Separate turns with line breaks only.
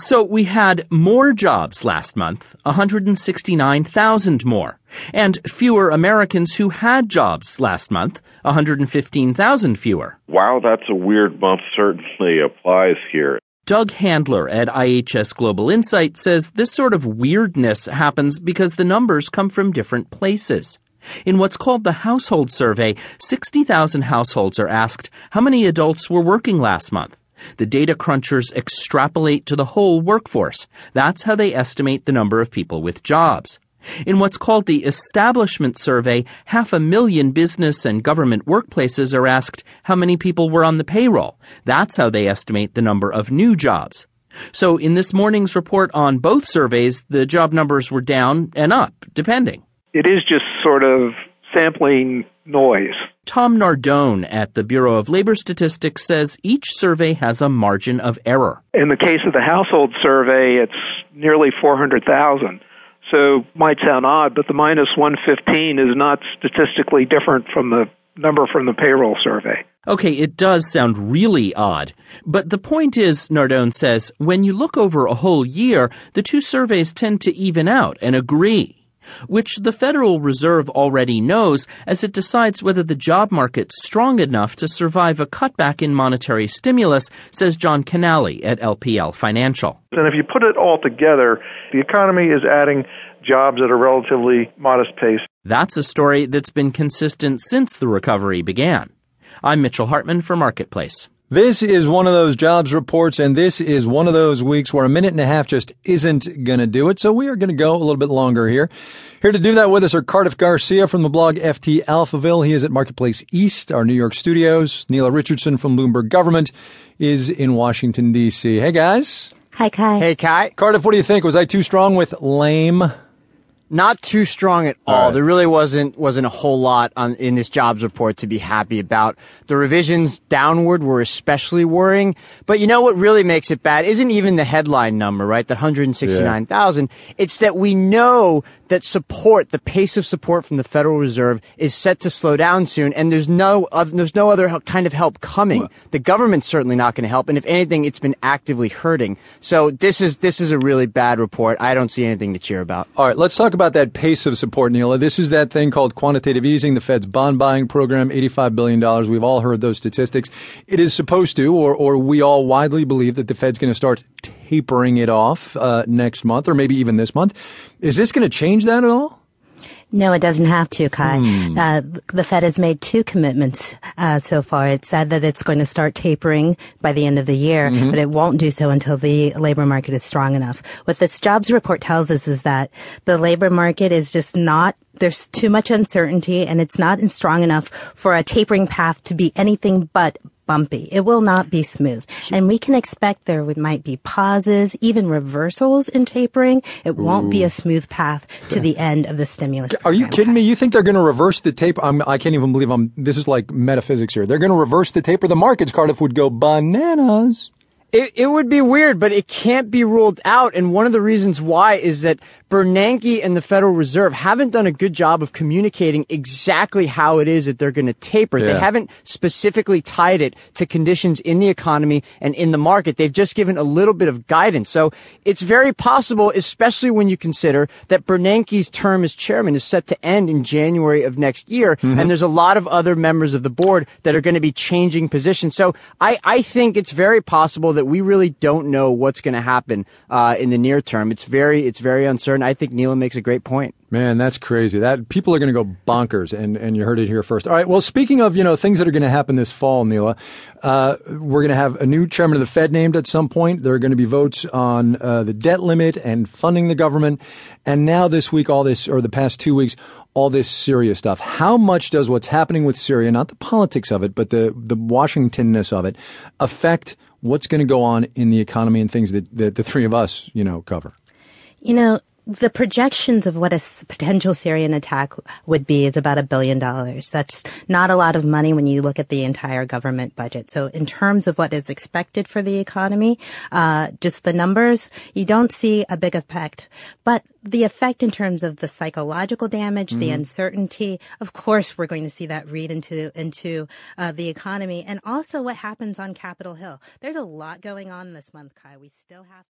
So we had more jobs last month, 169,000 more, and fewer Americans who had jobs last month, 115,000 fewer.
Wow, that's a weird month certainly applies here.
Doug Handler at IHS Global Insight says this sort of weirdness happens because the numbers come from different places. In what's called the household survey, 60,000 households are asked how many adults were working last month. The data crunchers extrapolate to the whole workforce. That's how they estimate the number of people with jobs. In what's called the Establishment Survey, half a million business and government workplaces are asked how many people were on the payroll. That's how they estimate the number of new jobs. So in this morning's report on both surveys, the job numbers were down and up, depending.
It is just sort of sampling noise.
Tom Nardone at the Bureau of Labor Statistics says each survey has a margin of error.
In the case of the household survey, it's nearly 400,000. So might sound odd, but the minus 115 is not statistically different from the number from the payroll survey.
Okay, it does sound really odd. But the point is, Nardone says, when you look over a whole year, the two surveys tend to even out and agree which the Federal Reserve already knows as it decides whether the job market's strong enough to survive a cutback in monetary stimulus, says John Canally at LPL Financial.
And if you put it all together, the economy is adding jobs at a relatively modest pace.
That's a story that's been consistent since the recovery began. I'm Mitchell Hartman for Marketplace.
This is one of those jobs reports, and this is one of those weeks where a minute and a half just isn't going to do it. So we are going to go a little bit longer here. Here to do that with us are Cardiff Garcia from the blog FT Alphaville. He is at Marketplace East, our New York studios. Nela Richardson from Bloomberg Government is in Washington, D.C. Hey, guys.
Hi, Kai.
Hey, Kai.
Cardiff, what do you think? Was I too strong with lame?
Not too strong at all. all right. There really wasn't wasn't a whole lot on in this jobs report to be happy about. The revisions downward were especially worrying. But you know what really makes it bad isn't even the headline number, right? The 169,000. Yeah. It's that we know that support, the pace of support from the Federal Reserve is set to slow down soon, and there's no other, there's no other kind of help coming. What? The government's certainly not going to help, and if anything, it's been actively hurting. So this is this is a really bad report. I don't see anything to cheer about.
All right, let's talk about that pace of support, Nela. This is that thing called quantitative easing, the Fed's bond buying program, $85 billion. We've all heard those statistics. It is supposed to, or, or we all widely believe that the Fed's going to start tapering it off uh, next month, or maybe even this month. Is this going to change that at all?
No, it doesn't have to, Kai. Hmm. Uh, the Fed has made two commitments uh, so far. It said that it's going to start tapering by the end of the year, mm-hmm. but it won't do so until the labor market is strong enough. What this jobs report tells us is that the labor market is just not there's too much uncertainty and it's not strong enough for a tapering path to be anything but bumpy. It will not be smooth. And we can expect there might be pauses, even reversals in tapering. It won't Ooh. be a smooth path to the end of the stimulus.
Are you kidding me? You think they're going to reverse the taper? I'm, I can not even believe I'm, this is like metaphysics here. They're going to reverse the taper. The markets, Cardiff, would go bananas.
It, it would be weird, but it can't be ruled out. And one of the reasons why is that Bernanke and the Federal Reserve haven't done a good job of communicating exactly how it is that they're going to taper. Yeah. They haven't specifically tied it to conditions in the economy and in the market. They've just given a little bit of guidance. So it's very possible, especially when you consider that Bernanke's term as chairman is set to end in January of next year. Mm-hmm. And there's a lot of other members of the board that are going to be changing positions. So I, I think it's very possible that we really don't know what's going to happen uh, in the near term. It's very, it's very uncertain I think Nela makes a great point.
Man, that's crazy. That people are going to go bonkers, and, and you heard it here first. All right. Well, speaking of you know things that are going to happen this fall, Nela, uh, we're going to have a new chairman of the Fed named at some point. There are going to be votes on uh, the debt limit and funding the government, and now this week, all this or the past two weeks, all this Syria stuff. How much does what's happening with Syria, not the politics of it, but the the Washingtonness of it, affect what's going to go on in the economy and things that, that the three of us, you know, cover?
You know, the projections of what a potential Syrian attack would be is about a billion dollars. That's not a lot of money when you look at the entire government budget. So in terms of what is expected for the economy, uh, just the numbers, you don't see a big effect. But the effect in terms of the psychological damage, mm-hmm. the uncertainty, of course, we're going to see that read into into uh, the economy, and also what happens on Capitol Hill. There's a lot going on this month, Kai. We still have to.